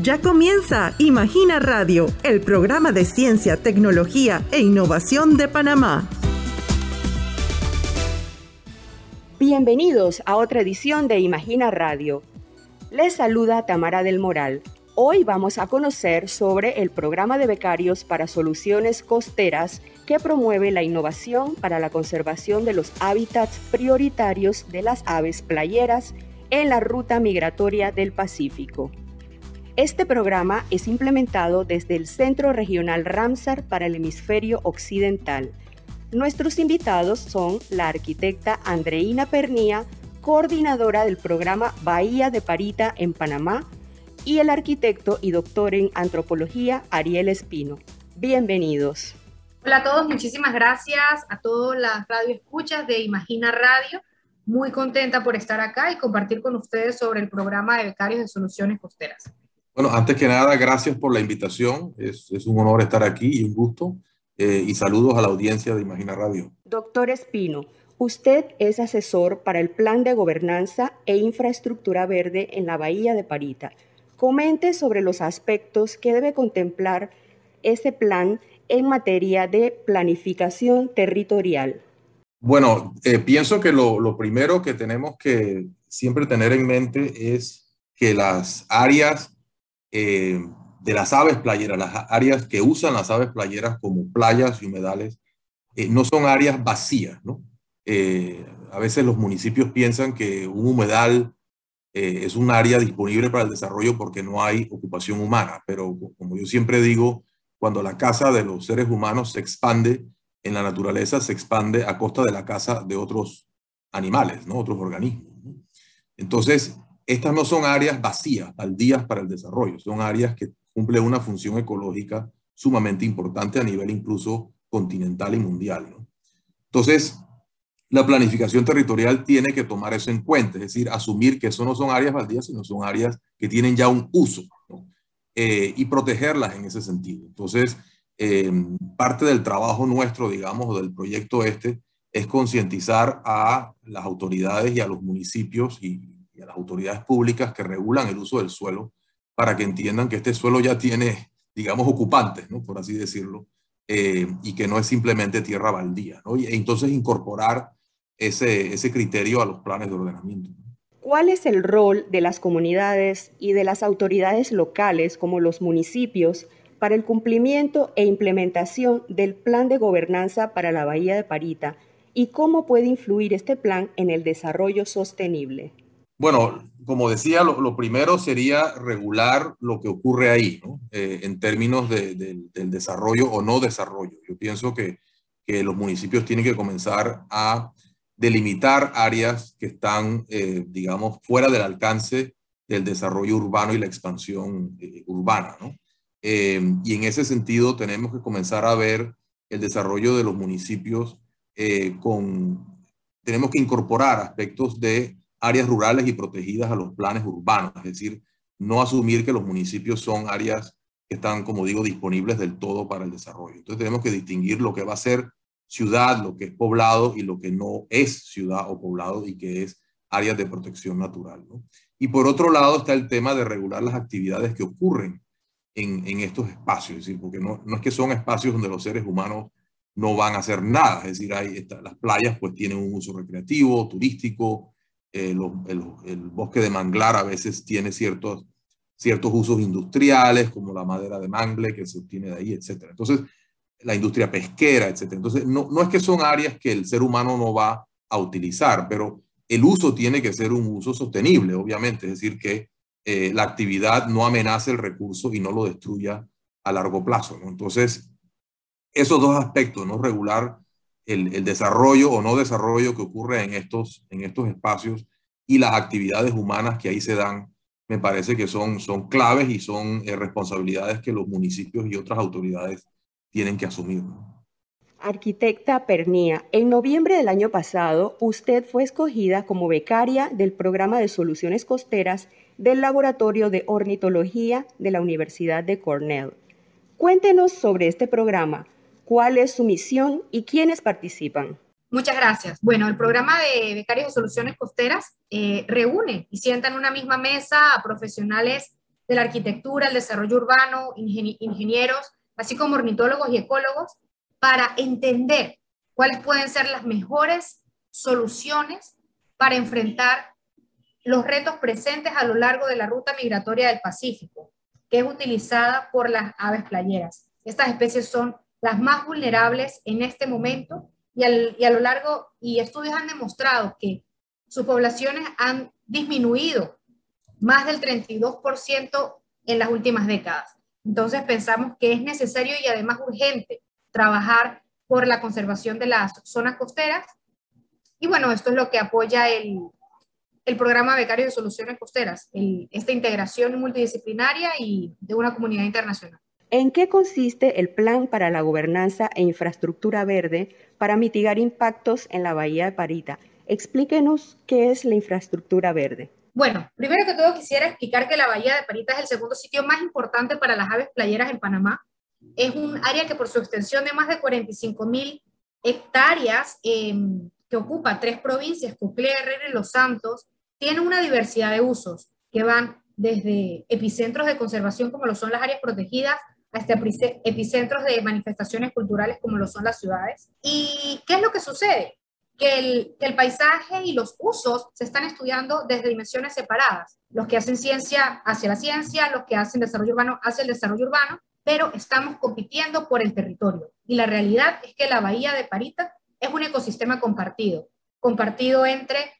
Ya comienza Imagina Radio, el programa de ciencia, tecnología e innovación de Panamá. Bienvenidos a otra edición de Imagina Radio. Les saluda Tamara del Moral. Hoy vamos a conocer sobre el programa de becarios para soluciones costeras que promueve la innovación para la conservación de los hábitats prioritarios de las aves playeras en la ruta migratoria del Pacífico. Este programa es implementado desde el Centro Regional Ramsar para el Hemisferio Occidental. Nuestros invitados son la arquitecta Andreina Pernía, coordinadora del programa Bahía de Parita en Panamá, y el arquitecto y doctor en antropología Ariel Espino. Bienvenidos. Hola a todos, muchísimas gracias a todas las radioescuchas de Imagina Radio. Muy contenta por estar acá y compartir con ustedes sobre el programa de becarios de soluciones costeras. Bueno, antes que nada, gracias por la invitación. Es, es un honor estar aquí y un gusto. Eh, y saludos a la audiencia de Imagina Radio. Doctor Espino, usted es asesor para el Plan de Gobernanza e Infraestructura Verde en la Bahía de Parita. Comente sobre los aspectos que debe contemplar ese plan en materia de planificación territorial. Bueno, eh, pienso que lo, lo primero que tenemos que siempre tener en mente es que las áreas eh, de las aves playeras, las áreas que usan las aves playeras como playas y humedales, eh, no son áreas vacías, ¿no? Eh, a veces los municipios piensan que un humedal es un área disponible para el desarrollo porque no hay ocupación humana, pero como yo siempre digo, cuando la casa de los seres humanos se expande en la naturaleza, se expande a costa de la casa de otros animales, ¿no? otros organismos. Entonces, estas no son áreas vacías, baldías para el desarrollo, son áreas que cumplen una función ecológica sumamente importante a nivel incluso continental y mundial. Entonces, la planificación territorial tiene que tomar eso en cuenta, es decir, asumir que eso no son áreas baldías, sino son áreas que tienen ya un uso eh, y protegerlas en ese sentido. Entonces, eh, parte del trabajo nuestro, digamos, del proyecto este, es concientizar a las autoridades y a los municipios y y a las autoridades públicas que regulan el uso del suelo para que entiendan que este suelo ya tiene, digamos, ocupantes, ¿no? por así decirlo, eh, y que no es simplemente tierra baldía. ¿no? Y, entonces incorporar ese, ese criterio a los planes de ordenamiento. ¿Cuál es el rol de las comunidades y de las autoridades locales, como los municipios, para el cumplimiento e implementación del plan de gobernanza para la Bahía de Parita y cómo puede influir este plan en el desarrollo sostenible? Bueno, como decía, lo, primero sería regular lo que ocurre ahí, ¿no? Eh, en términos del desarrollo o no desarrollo. Yo pienso que, los municipios tienen que comenzar a delimitar áreas que están, eh, digamos, fuera del alcance del desarrollo urbano y la expansión eh, urbana, ¿no? y en ese sentido tenemos que comenzar a ver el desarrollo de los municipios con, tenemos que incorporar aspectos de áreas rurales y protegidas a los planes urbanos, es decir, no asumir que los municipios son áreas que están, como digo, disponibles del todo para el desarrollo. Entonces tenemos que distinguir lo que va a ser ciudad, lo que es poblado y lo que no es ciudad o poblado y que es áreas de protección natural. Y por otro lado está el tema de regular las actividades que ocurren en, estos espacios, es decir, porque no, no, es que son espacios donde los seres humanos no van a hacer nada, es decir, hay, las playas pues tienen un uso recreativo, turístico, el, bosque de manglar a veces tiene ciertos, ciertos usos industriales, como la madera de mangle que se obtiene de ahí, etc. Entonces, la industria pesquera, etc. Entonces, no, no es que son áreas que el ser humano no va a utilizar, pero el uso tiene que ser un uso sostenible, obviamente, es decir, que eh, la actividad no amenace el recurso y no lo destruya a largo plazo. Entonces, esos dos aspectos, ¿no? Regular el, desarrollo o no desarrollo que ocurre en estos, en estos espacios y las actividades humanas que ahí se dan, me parece que son, son claves y son eh, responsabilidades que los municipios y otras autoridades tienen que asumir. Arquitecta Pernía, en noviembre del año pasado, usted fue escogida como becaria del programa de soluciones costeras del Laboratorio de Ornitología de la Universidad de Cornell. Cuéntenos sobre este programa, cuál es su misión y quiénes participan. Muchas gracias. Bueno, el programa de Becarios de Soluciones Costeras eh, reúne y sienta en una misma mesa a profesionales de la arquitectura, el desarrollo urbano, ingenieros, así como ornitólogos y ecólogos, para entender cuáles pueden ser las mejores soluciones para enfrentar los retos presentes a lo largo de la ruta migratoria del Pacífico, que es utilizada por las aves playeras. Estas especies son las más vulnerables en este momento y, a lo largo, y estudios han demostrado que sus poblaciones han disminuido más del 32% en las últimas décadas. Entonces pensamos que es necesario y además urgente trabajar por la conservación de las zonas costeras. Y bueno, esto es lo que apoya el, el programa Becario de Soluciones Costeras, esta integración multidisciplinaria y de una comunidad internacional. ¿En qué consiste el Plan para la Gobernanza e Infraestructura Verde para mitigar impactos en la Bahía de Parita? Explíquenos qué es la infraestructura verde. Bueno, primero que todo quisiera explicar que la Bahía de Parita es el segundo sitio más importante para las aves playeras en Panamá. Es un área que por su extensión de más de 45 mil hectáreas em, que ocupa tres provincias, Coclé, Herrera y Los Santos, tiene una diversidad de usos que van desde epicentros de conservación como lo son las áreas protegidas hasta epicentros de manifestaciones culturales como lo son las ciudades. ¿Y qué es lo que sucede? Que el, que el, paisaje y los usos se están estudiando desde dimensiones separadas. Los que hacen ciencia hacia la ciencia, los que hacen desarrollo urbano hacia el desarrollo urbano, pero estamos compitiendo por el territorio. Y la realidad es que la bahía de Parita es un ecosistema compartido, compartido entre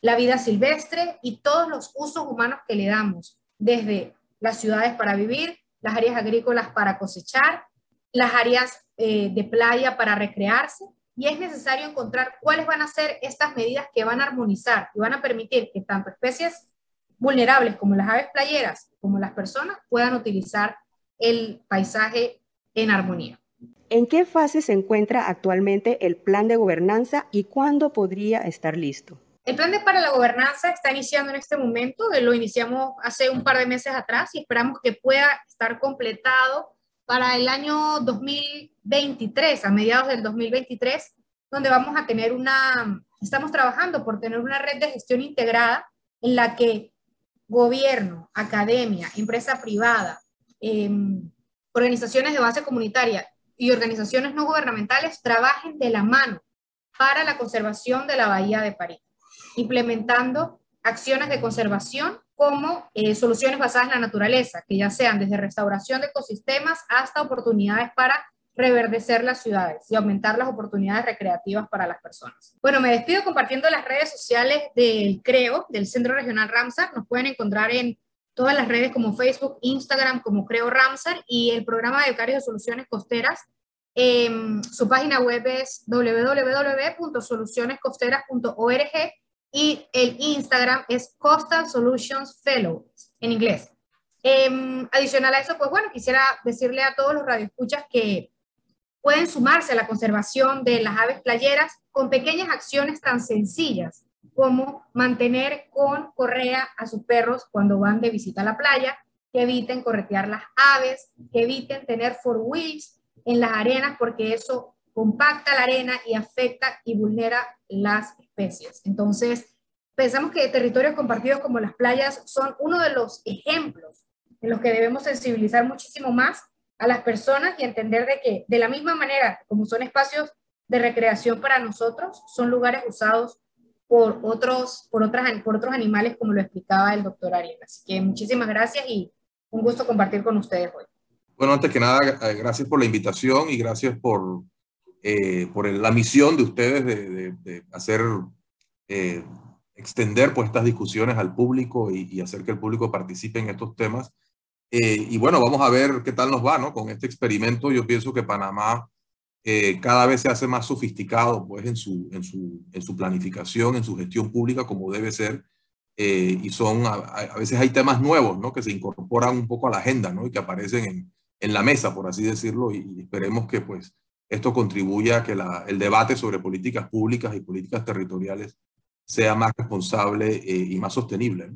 la vida silvestre y todos los usos humanos que le damos, desde las ciudades para vivir, las áreas agrícolas para cosechar, las áreas eh, de playa para recrearse, y es necesario encontrar cuáles van a ser estas medidas que van a armonizar y van a permitir que tanto especies vulnerables como las aves playeras como las personas puedan utilizar el paisaje en armonía. ¿En qué fase se encuentra actualmente el plan de gobernanza y cuándo podría estar listo? El plan de para la gobernanza está iniciando en este momento, lo iniciamos hace un par de meses atrás y esperamos que pueda estar completado para el año 2023, a mediados del 2023, donde vamos a tener una, estamos trabajando por tener una red de gestión integrada en la que gobierno, academia, empresa privada, em, organizaciones de base comunitaria y organizaciones no gubernamentales trabajen de la mano para la conservación de la Bahía de París implementando acciones de conservación como eh, soluciones basadas en la naturaleza, que ya sean desde restauración de ecosistemas hasta oportunidades para reverdecer las ciudades y aumentar las oportunidades recreativas para las personas. Bueno, me despido compartiendo las redes sociales del CREO, del Centro Regional Ramsar. Nos pueden encontrar en todas las redes como Facebook, Instagram, como Creo Ramsar y el programa de becarios de soluciones costeras. Em, su página web es www.solucionescosteras.org y el Instagram es Coastal Solutions Fellow en inglés. Em, adicional a eso, pues bueno, quisiera decirle a todos los radioescuchas que pueden sumarse a la conservación de las aves playeras con pequeñas acciones tan sencillas como mantener con correa a sus perros cuando van de visita a la playa, que eviten corretear las aves, que eviten tener four wheels en las arenas porque eso compacta la arena y afecta y vulnera las. Entonces, pensamos que territorios compartidos como las playas son uno de los ejemplos en los que debemos sensibilizar muchísimo más a las personas y entender de que de la misma manera como son espacios de recreación para nosotros, son lugares usados por otros, por otras, por otros animales, como lo explicaba el doctor Ariel. Así que muchísimas gracias y un gusto compartir con ustedes hoy. Bueno, antes que nada, eh, gracias por la invitación y gracias por eh, por la misión de ustedes de, hacer, eh, extender pues estas discusiones al público y, hacer que el público participe en estos temas. Eh, y bueno, vamos a ver qué tal nos va, ¿no? Con este experimento yo pienso que Panamá cada vez se hace más sofisticado pues en su, en su, en su planificación, en su gestión pública como debe ser. y son, a, veces hay temas nuevos, ¿no? Que se incorporan un poco a la agenda, ¿no? Y que aparecen en, en la mesa, por así decirlo, y, y esperemos que pues esto contribuye a que el debate sobre políticas públicas y políticas territoriales sea más responsable eh, y más sostenible.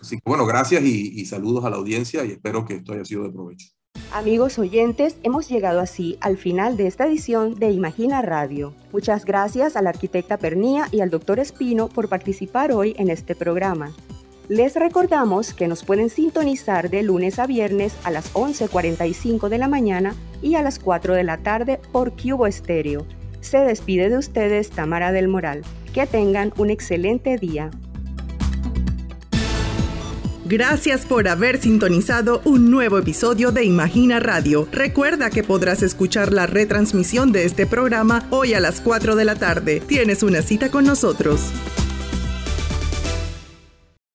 Así que bueno, gracias y, y saludos a la audiencia y espero que esto haya sido de provecho. Amigos oyentes, hemos llegado así al final de esta edición de Imagina Radio. Muchas gracias a la arquitecta Pernía y al doctor Espino por participar hoy en este programa. Les recordamos que nos pueden sintonizar de lunes a viernes a las 11.45 de la mañana y a las 4 de la tarde por Cubo Estéreo. Se despide de ustedes Tamara del Moral. Que tengan un excelente día. Gracias por haber sintonizado un nuevo episodio de Imagina Radio. Recuerda que podrás escuchar la retransmisión de este programa hoy a las 4 de la tarde. Tienes una cita con nosotros.